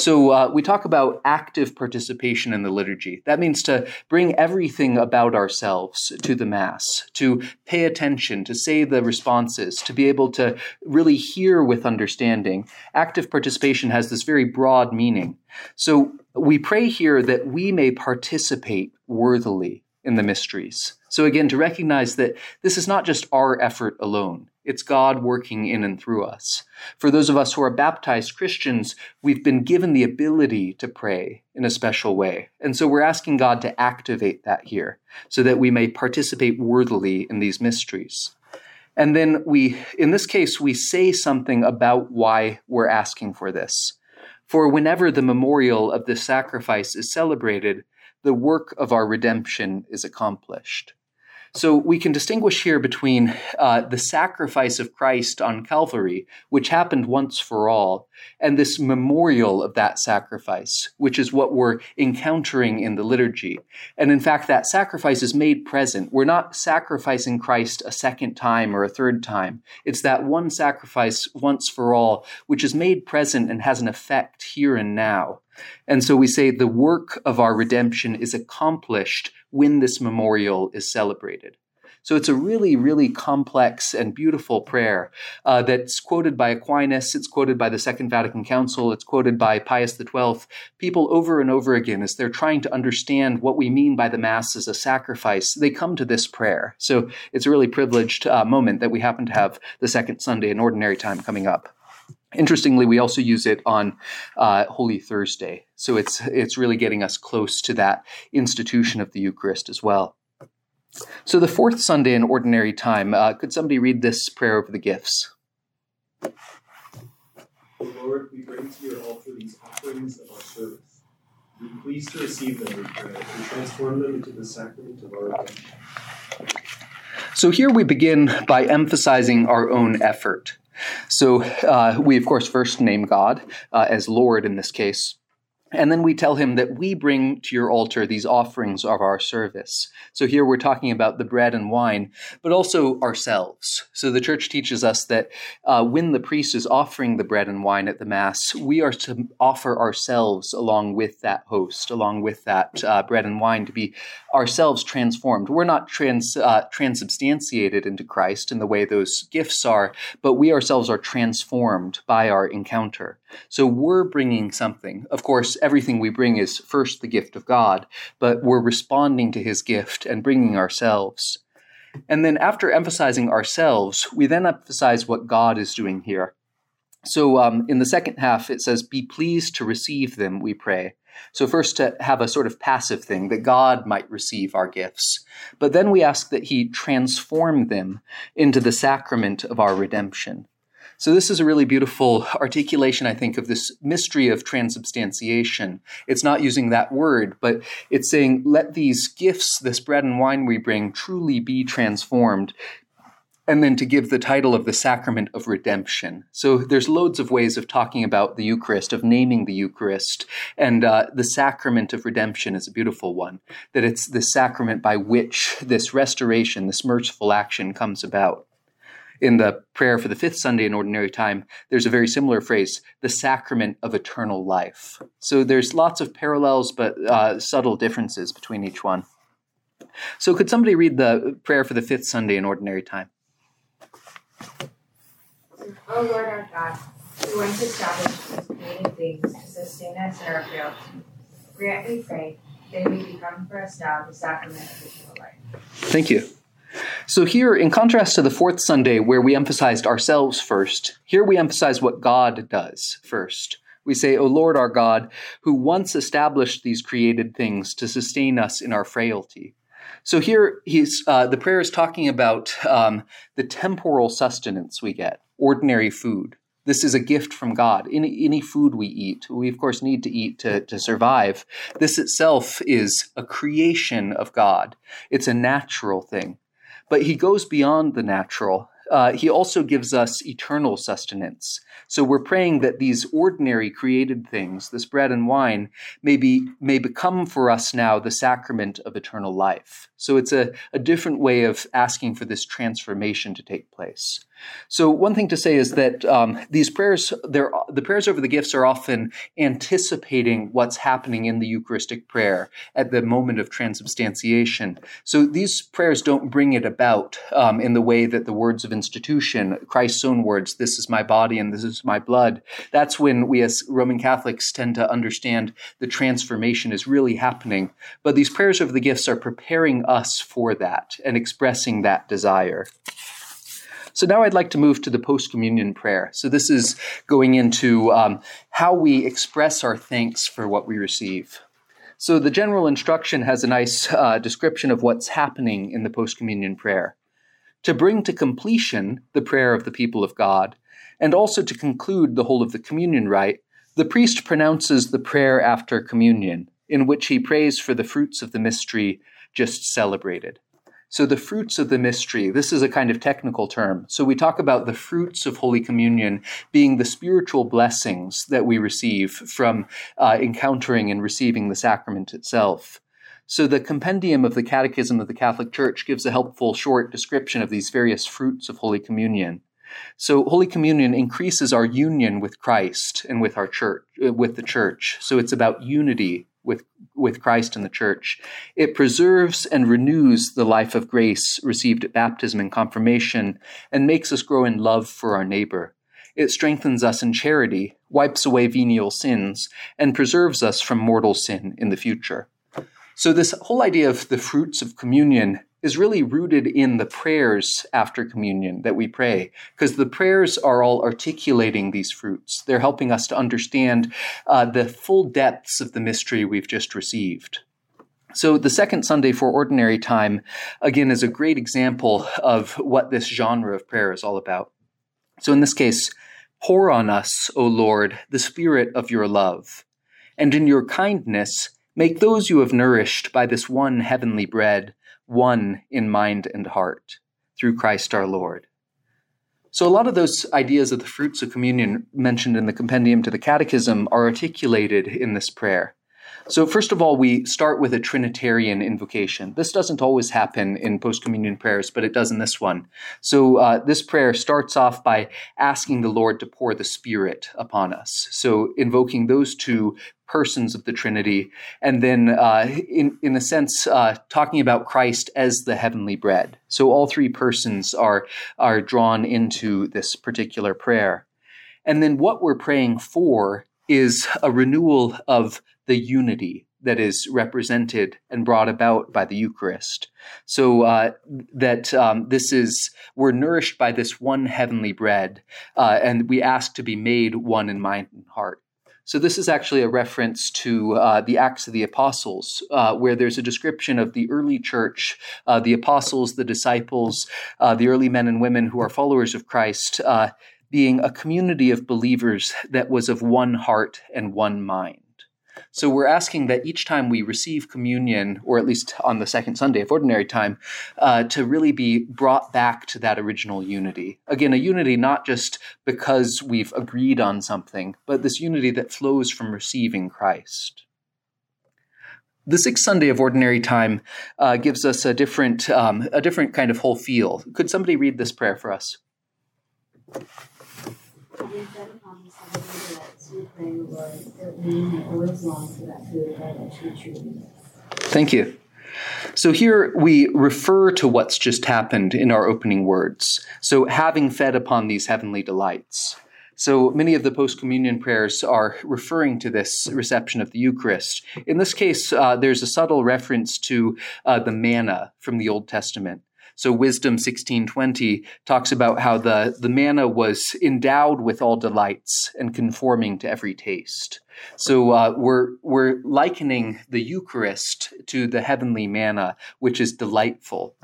So uh, we talk about active participation in the liturgy. That means to bring everything about ourselves to the Mass, to pay attention, to say the responses, to be able to really hear with understanding. Active participation has this very broad meaning. So we pray here that we may participate worthily in the mysteries. So again, to recognize that this is not just our effort alone. It's God working in and through us. For those of us who are baptized Christians, we've been given the ability to pray in a special way. And so we're asking God to activate that here so that we may participate worthily in these mysteries. And then we, in this case, we say something about why we're asking for this. For whenever the memorial of this sacrifice is celebrated, the work of our redemption is accomplished. So we can distinguish here between uh, the sacrifice of Christ on Calvary, which happened once for all, and this memorial of that sacrifice, which is what we're encountering in the liturgy. And in fact, that sacrifice is made present. We're not sacrificing Christ a second time or a third time. It's that one sacrifice once for all, which is made present and has an effect here and now. And so we say the work of our redemption is accomplished when this memorial is celebrated. So it's a really, really complex and beautiful prayer uh, that's quoted by Aquinas, it's quoted by the Second Vatican Council, it's quoted by Pius XII, people over and over again as they're trying to understand what we mean by the Mass as a sacrifice. They come to this prayer. So it's a really privileged uh, moment that we happen to have the second Sunday in Ordinary Time coming up. Interestingly, we also use it on uh, Holy Thursday, so it's it's really getting us close to that institution of the Eucharist as well. So the fourth Sunday in Ordinary Time, uh, could somebody read this prayer over the gifts? O Lord, we bring to your altar these offerings of our service. Be pleased to receive them, we pray, and transform them into the sacrament of our redemption. So here we begin by emphasizing our own effort. So uh, we, of course, first name God uh, as Lord in this case. And then we tell him that we bring to your altar these offerings of our service. So here we're talking about the bread and wine, but also ourselves. So the church teaches us that uh, when the priest is offering the bread and wine at the Mass, we are to offer ourselves along with that host, along with that uh, bread and wine, to be ourselves transformed. We're not trans, uh, transubstantiated into Christ in the way those gifts are, but we ourselves are transformed by our encounter. So we're bringing something. Of course, everything we bring is first the gift of God, but we're responding to his gift and bringing ourselves. And then after emphasizing ourselves, we then emphasize what God is doing here. So um, in the second half, it says, Be pleased to receive them, we pray. So, first, to have a sort of passive thing, that God might receive our gifts. But then we ask that He transform them into the sacrament of our redemption. So, this is a really beautiful articulation, I think, of this mystery of transubstantiation. It's not using that word, but it's saying, let these gifts, this bread and wine we bring, truly be transformed and then to give the title of the sacrament of redemption. So there's loads of ways of talking about the Eucharist, of naming the Eucharist, and uh, the sacrament of redemption is a beautiful one. That it's the sacrament by which this restoration, this merciful action comes about. In the prayer for the fifth Sunday in Ordinary Time, there's a very similar phrase, the sacrament of eternal life. So there's lots of parallels, but uh, subtle differences between each one. So could somebody read the prayer for the fifth Sunday in Ordinary Time? O Lord our God, who went to establish these created things to sustain us in our frailty, grant, we pray, that we become for us now the sacrament of eternal life. Thank you. So, here, in contrast to the fourth Sunday, where we emphasized ourselves first, here we emphasize what God does first. We say, O Lord our God, who once established these created things to sustain us in our frailty. So here he's uh, the prayer is talking about um, the temporal sustenance we get, ordinary food. This is a gift from God. Any, any food we eat, we of course need to eat to, to survive. This itself is a creation of God. It's a natural thing. But he goes beyond the natural. Uh, he also gives us eternal sustenance. So we're praying that these ordinary created things, this bread and wine, may, be, may become for us now the sacrament of eternal life. So it's a, a different way of asking for this transformation to take place. So one thing to say is that um, these prayers, the prayers over the gifts are often anticipating what's happening in the Eucharistic prayer at the moment of transubstantiation. So these prayers don't bring it about um, in the way that the words of institution, Christ's own words, "This is my body and this is my blood, that's when we as Roman Catholics tend to understand the transformation is really happening. But these prayers over the gifts are preparing us for that and expressing that desire. So now I'd like to move to the post communion prayer. So this is going into um, how we express our thanks for what we receive. So the general instruction has a nice uh, description of what's happening in the post communion prayer. To bring to completion the prayer of the people of God, and also to conclude the whole of the communion rite, the priest pronounces the prayer after communion, in which he prays for the fruits of the mystery just celebrated. So, the fruits of the mystery, this is a kind of technical term. So, we talk about the fruits of Holy Communion being the spiritual blessings that we receive from uh, encountering and receiving the sacrament itself. So, the compendium of the Catechism of the Catholic Church gives a helpful short description of these various fruits of Holy Communion. So Holy Communion increases our union with Christ and with our church, uh, with the church. So it's about unity with with Christ and the church. It preserves and renews the life of grace received at baptism and confirmation and makes us grow in love for our neighbor. It strengthens us in charity, wipes away venial sins, and preserves us from mortal sin in the future. So, this whole idea of the fruits of communion is really rooted in the prayers after communion that we pray, because the prayers are all articulating these fruits. They're helping us to understand uh, the full depths of the mystery we've just received. So, the second Sunday for Ordinary Time, again, is a great example of what this genre of prayer is all about. So, in this case, pour on us, O Lord, the Spirit of your love, and in your kindness, make those you have nourished by this one heavenly bread one in mind and heart through Christ our Lord. So, a lot of those ideas of the fruits of communion mentioned in the compendium to the Catechism are articulated in this prayer. So, first of all, we start with a Trinitarian invocation. This doesn't always happen in post communion prayers, but it does in this one. So, uh, this prayer starts off by asking the Lord to pour the Spirit upon us. So, invoking those two persons of the Trinity, and then, uh, in in a sense, uh, talking about Christ as the heavenly bread. So all three persons are are drawn into this particular prayer, and then what we're praying for is a renewal of the unity that is represented and brought about by the Eucharist. So uh, that um, this is, we're nourished by this one heavenly bread, uh, and we ask to be made one in mind and heart. So, this is actually a reference to uh, the Acts of the Apostles, uh, where there's a description of the early church, uh, the apostles, the disciples, uh, the early men and women who are followers of Christ, uh, being a community of believers that was of one heart and one mind. So we're asking that each time we receive communion, or at least on the second Sunday of ordinary time, uh, to really be brought back to that original unity. Again, a unity not just because we've agreed on something, but this unity that flows from receiving Christ. The sixth Sunday of ordinary time uh, gives us a different, um, a different kind of whole feel. Could somebody read this prayer for us? Thank you. So here we refer to what's just happened in our opening words. So having fed upon these heavenly delights. So many of the post communion prayers are referring to this reception of the Eucharist. In this case, uh, there's a subtle reference to uh, the manna from the Old Testament. So Wisdom 1620 talks about how the, the manna was endowed with all delights and conforming to every taste. So uh, we're, we're likening the Eucharist to the heavenly manna, which is delightful.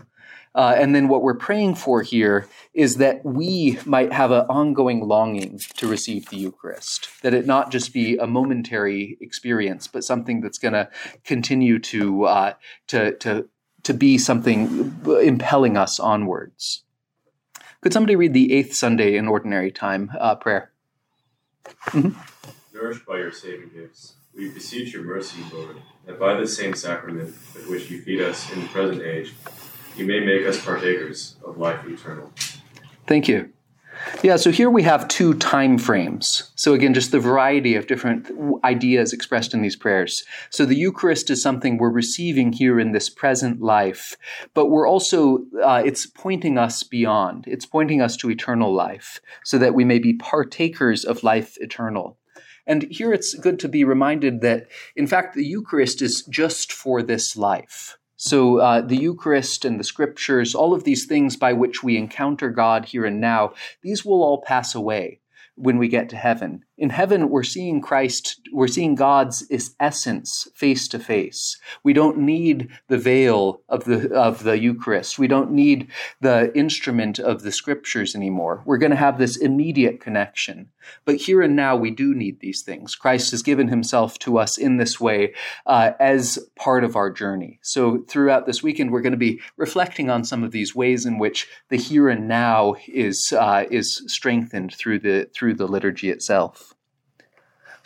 Uh, and then what we're praying for here is that we might have an ongoing longing to receive the Eucharist, that it not just be a momentary experience, but something that's going to continue to uh, to to to be something impelling us onwards. Could somebody read the eighth Sunday in ordinary time uh, prayer? Mm-hmm. Nourished by your saving gifts, we beseech your mercy, Lord, that by the same sacrament with which you feed us in the present age, you may make us partakers of life eternal. Thank you. Yeah, so here we have two time frames. So again, just the variety of different ideas expressed in these prayers. So the Eucharist is something we're receiving here in this present life, but we're also, uh, it's pointing us beyond. It's pointing us to eternal life so that we may be partakers of life eternal. And here it's good to be reminded that, in fact, the Eucharist is just for this life. So, uh, the Eucharist and the scriptures, all of these things by which we encounter God here and now, these will all pass away when we get to heaven. In heaven, we're seeing Christ, we're seeing God's essence face to face. We don't need the veil of the, of the Eucharist. We don't need the instrument of the scriptures anymore. We're going to have this immediate connection. But here and now, we do need these things. Christ has given himself to us in this way uh, as part of our journey. So throughout this weekend, we're going to be reflecting on some of these ways in which the here and now is, uh, is strengthened through the, through the liturgy itself.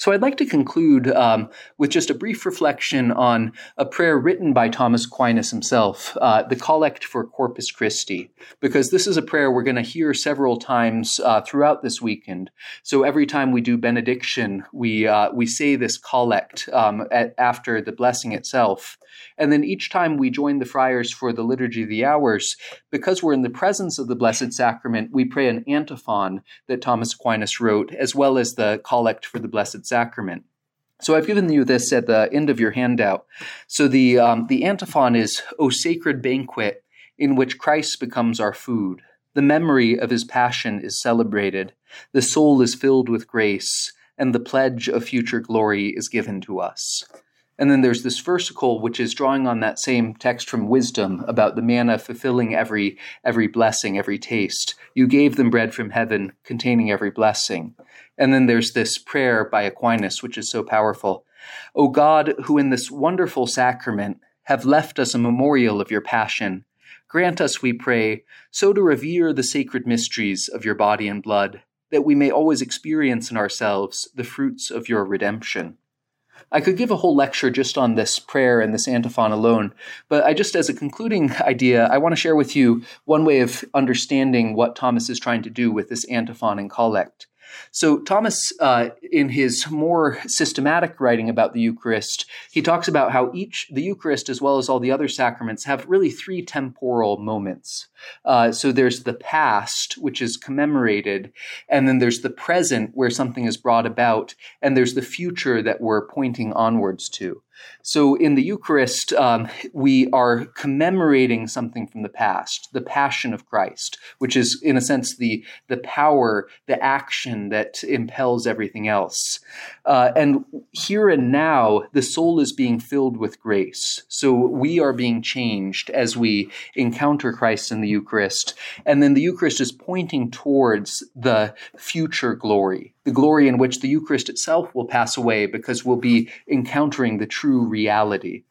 So I'd like to conclude um, with just a brief reflection on a prayer written by Thomas Aquinas himself, uh, the Collect for Corpus Christi, because this is a prayer we're going to hear several times uh, throughout this weekend. So every time we do benediction, we uh, we say this collect um, at, after the blessing itself. And then each time we join the friars for the Liturgy of the Hours, because we're in the presence of the Blessed Sacrament, we pray an antiphon that Thomas Aquinas wrote, as well as the Collect for the Blessed Sacrament. So I've given you this at the end of your handout. So the um, the antiphon is, "O sacred banquet, in which Christ becomes our food. The memory of his passion is celebrated. The soul is filled with grace, and the pledge of future glory is given to us." And then there's this versicle which is drawing on that same text from wisdom about the manna fulfilling every every blessing, every taste. You gave them bread from heaven containing every blessing. And then there's this prayer by Aquinas which is so powerful. O God, who in this wonderful sacrament have left us a memorial of your passion, grant us, we pray, so to revere the sacred mysteries of your body and blood, that we may always experience in ourselves the fruits of your redemption. I could give a whole lecture just on this prayer and this antiphon alone, but I just, as a concluding idea, I want to share with you one way of understanding what Thomas is trying to do with this antiphon and collect. So, Thomas, uh, in his more systematic writing about the Eucharist, he talks about how each, the Eucharist as well as all the other sacraments, have really three temporal moments. Uh, so, there's the past, which is commemorated, and then there's the present, where something is brought about, and there's the future that we're pointing onwards to. So in the Eucharist, um, we are commemorating something from the past, the Passion of Christ, which is, in a sense, the the power, the action that impels everything else. Uh, and here and now, the soul is being filled with grace. So we are being changed as we encounter Christ in the Eucharist, and then the Eucharist is pointing towards the future glory, the glory in which the Eucharist itself will pass away because we'll be encountering the true reality.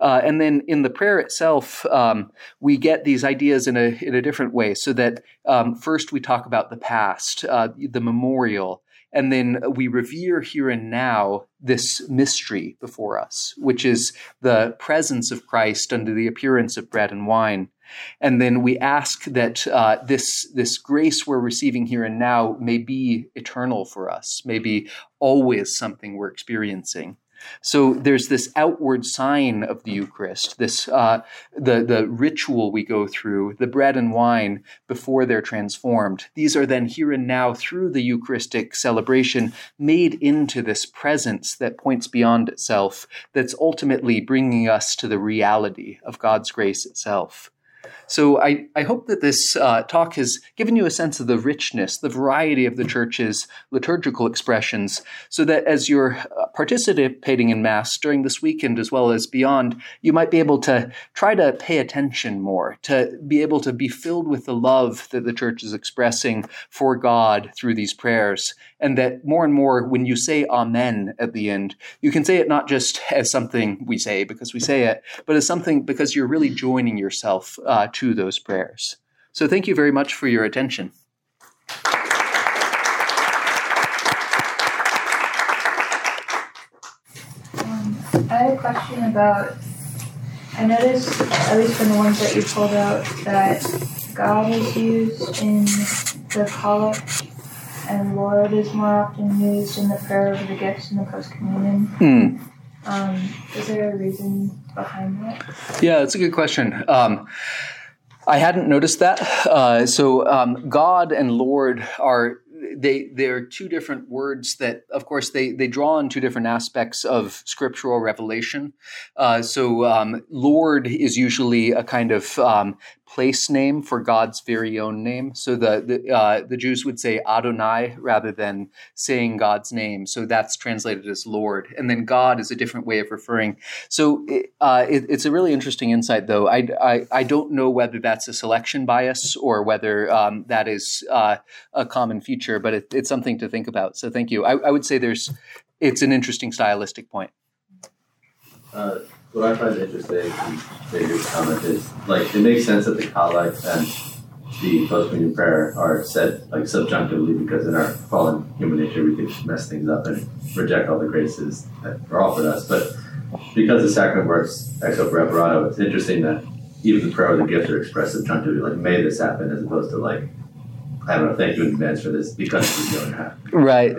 Uh, and then in the prayer itself, um, we get these ideas in a in a different way. So that um, first we talk about the past, uh, the memorial, and then we revere here and now this mystery before us, which is the presence of Christ under the appearance of bread and wine. And then we ask that uh, this, this grace we're receiving here and now may be eternal for us, may be always something we're experiencing. So there's this outward sign of the Eucharist, this uh, the the ritual we go through, the bread and wine before they're transformed. These are then here and now through the Eucharistic celebration made into this presence that points beyond itself, that's ultimately bringing us to the reality of God's grace itself. So I, I hope that this uh, talk has given you a sense of the richness, the variety of the church's liturgical expressions, so that as you're uh, participating in Mass during this weekend as well as beyond, you might be able to try to pay attention more, to be able to be filled with the love that the church is expressing for God through these prayers. And that more and more, when you say Amen at the end, you can say it not just as something we say because we say it, but as something because you're really joining yourself uh, to those prayers. So thank you very much for your attention. Um, I had a question about. I noticed, at least from the ones that you pulled out, that God is used in the collect and Lord is more often used in the prayer over the gifts in the post communion. Hmm. Um, is there a reason behind that? Yeah, that's a good question. Um, I hadn't noticed that. Uh, so um, God and Lord are they they're two different words that, of course, they they draw on two different aspects of scriptural revelation. Uh, so um, Lord is usually a kind of um, place name for God's very own name. So the the, uh, the Jews would say Adonai rather than saying God's name. So that's translated as Lord. And then God is a different way of referring. So uh, it, it's a really interesting insight, though. I, I, I don't know whether that's a selection bias or whether um, that is uh, a common feature, but it, it's something to think about. So thank you. I, I would say there's it's an interesting stylistic point. What I find interesting in Xavier's comment is like it makes sense that the collect and the post communion prayer are said like subjunctively because in our fallen human nature we could mess things up and reject all the graces that are offered us. But because the sacrament works ex opere operato, it's interesting that even the prayer or the gifts are expressed subjunctively, like may this happen as opposed to like I don't know, thank you in advance for this because it's going to happen. Right.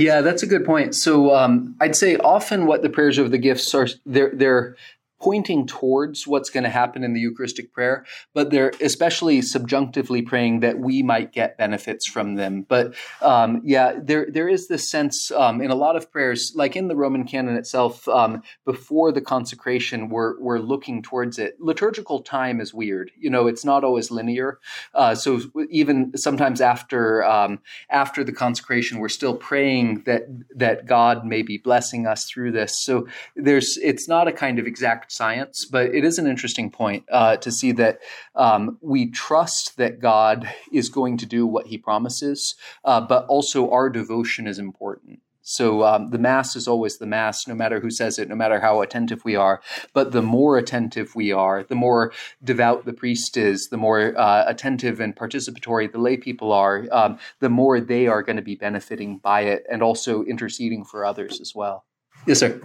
Yeah, that's a good point. So um, I'd say often what the prayers of the gifts are, they're they're pointing towards what's going to happen in the Eucharistic prayer, but they're especially subjunctively praying that we might get benefits from them. But um, yeah, there there is this sense um, in a lot of prayers, like in the Roman canon itself, um, before the consecration, we're we're looking towards it. Liturgical time is weird, you know, it's not always linear. Uh, so even sometimes after um, after the consecration, we're still praying that that God may be blessing us through this. So there's it's not a kind of exact science, but it is an interesting point uh, to see that um, we trust that God is going to do what he promises, uh, but also our devotion is important. So um, the Mass is always the Mass, no matter who says it, no matter how attentive we are. But the more attentive we are, the more devout the priest is, the more uh, attentive and participatory the lay people are, um, the more they are going to be benefiting by it and also interceding for others as well. Yes, sir.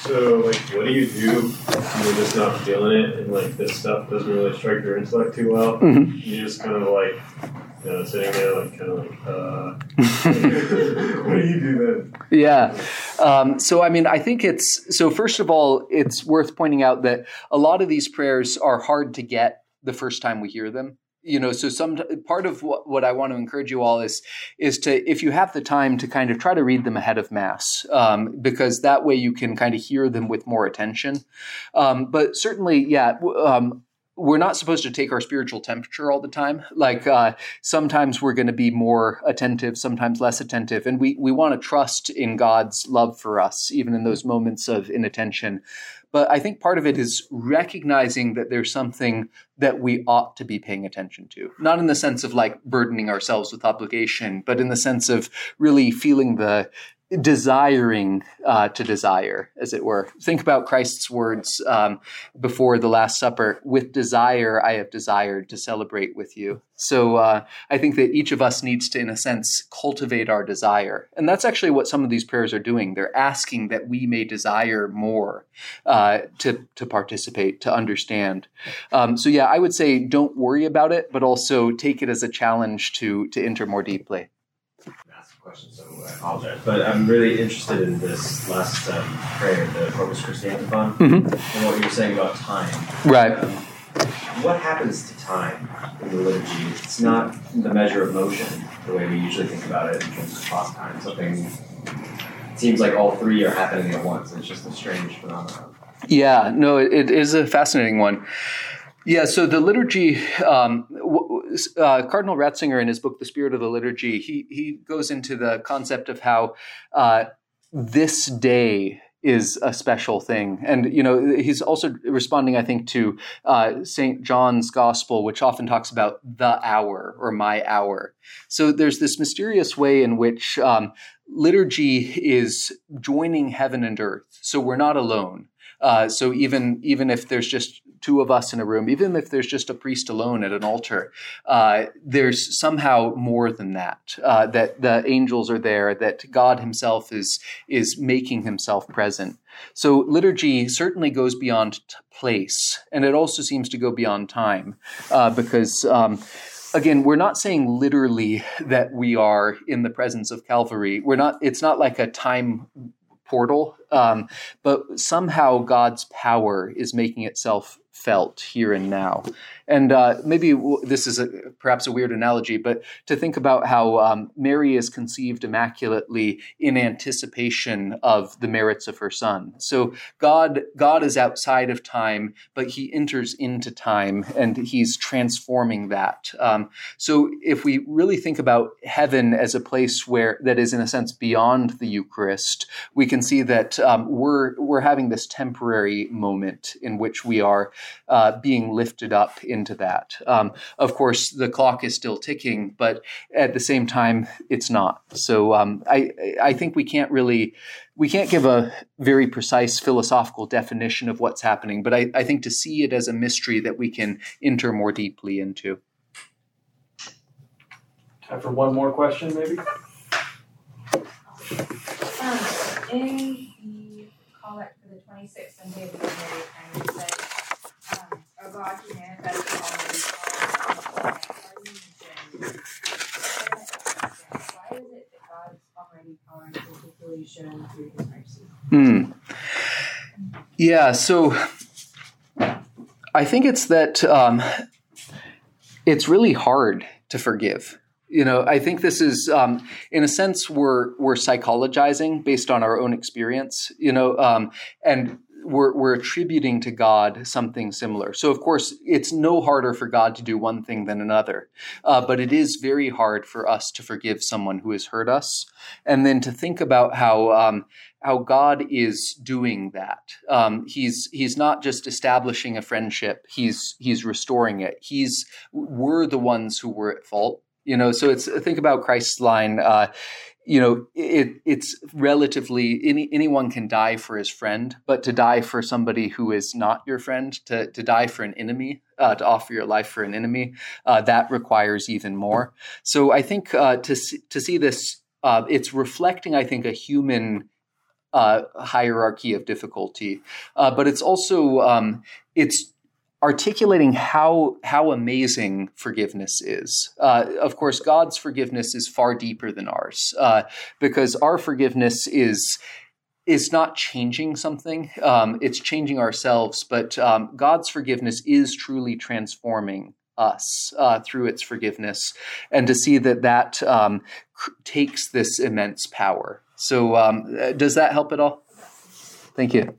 So, like, what do you do when you're just not feeling it and, like, this stuff doesn't really strike your intellect too well? Mm-hmm. You just kind of, like, you know, sitting there, like, kind of like, uh, what do you do then? Yeah. Um, so, I mean, I think it's so, first of all, it's worth pointing out that a lot of these prayers are hard to get the first time we hear them you know so some part of what, what i want to encourage you all is is to if you have the time to kind of try to read them ahead of mass um, because that way you can kind of hear them with more attention um, but certainly yeah um, we're not supposed to take our spiritual temperature all the time. Like uh, sometimes we're going to be more attentive, sometimes less attentive, and we we want to trust in God's love for us, even in those moments of inattention. But I think part of it is recognizing that there's something that we ought to be paying attention to. Not in the sense of like burdening ourselves with obligation, but in the sense of really feeling the desiring uh, to desire, as it were. Think about Christ's words um, before the Last Supper with desire, I have desired to celebrate with you. So uh, I think that each of us needs to, in a sense, cultivate our desire. And that's actually what some of these prayers are doing. They're asking that we may desire more uh, to, to participate, to understand. Um, so, yeah, I would say don't worry about it, but also take it as a challenge to, to enter more deeply question, so I apologize. But I'm really interested in this last um, prayer, the Corpus Christi Antiphon, mm-hmm. and what you were saying about time. Right. Um, what happens to time in the liturgy? It's not the measure of motion the way we usually think about it in terms of clock time. Something seems like all three are happening at once. It's just a strange phenomenon. Yeah, no, it is a fascinating one. Yeah, so the liturgy, um, uh, Cardinal Ratzinger in his book, The Spirit of the Liturgy, he, he goes into the concept of how uh, this day is a special thing. And, you know, he's also responding, I think, to uh, St. John's Gospel, which often talks about the hour or my hour. So there's this mysterious way in which um, liturgy is joining heaven and earth. So we're not alone. Uh, so even even if there's just two of us in a room, even if there's just a priest alone at an altar, uh, there's somehow more than that. Uh, that the angels are there, that God Himself is is making Himself present. So liturgy certainly goes beyond t- place, and it also seems to go beyond time, uh, because. Um, again, we're not saying literally that we are in the presence of Calvary. We're not. It's not like a time portal, um, but somehow God's power is making itself felt here and now. And uh, maybe this is a, perhaps a weird analogy, but to think about how um, Mary is conceived immaculately in anticipation of the merits of her son. So God, God is outside of time, but He enters into time, and He's transforming that. Um, so if we really think about heaven as a place where that is, in a sense, beyond the Eucharist, we can see that um, we're we're having this temporary moment in which we are uh, being lifted up into that. Um, of course, the clock is still ticking, but at the same time, it's not. So um, I, I think we can't really we can't give a very precise philosophical definition of what's happening, but I, I think to see it as a mystery that we can enter more deeply into. Time for one more question, maybe. Um, in the collect for the 26th Sunday of the Mary, kind of said Hmm. Yeah, so I think it's that um, it's really hard to forgive. You know, I think this is, um, in a sense, we're we're psychologizing based on our own experience. You know, um, and we're, we're attributing to God something similar. So, of course, it's no harder for God to do one thing than another, uh, but it is very hard for us to forgive someone who has hurt us, and then to think about how um, how God is doing that. Um, he's he's not just establishing a friendship; he's he's restoring it. He's we're the ones who were at fault. You know, so it's think about Christ's line. Uh, you know, it, it's relatively any, anyone can die for his friend, but to die for somebody who is not your friend, to, to die for an enemy, uh, to offer your life for an enemy, uh, that requires even more. So I think uh, to to see this, uh, it's reflecting, I think, a human uh, hierarchy of difficulty, uh, but it's also um, it's articulating how how amazing forgiveness is. Uh, of course, God's forgiveness is far deeper than ours uh, because our forgiveness is is not changing something; um, it's changing ourselves. But um, God's forgiveness is truly transforming us uh, through its forgiveness, and to see that that um, takes this immense power. So, um, uh, does that help at all? Thank you.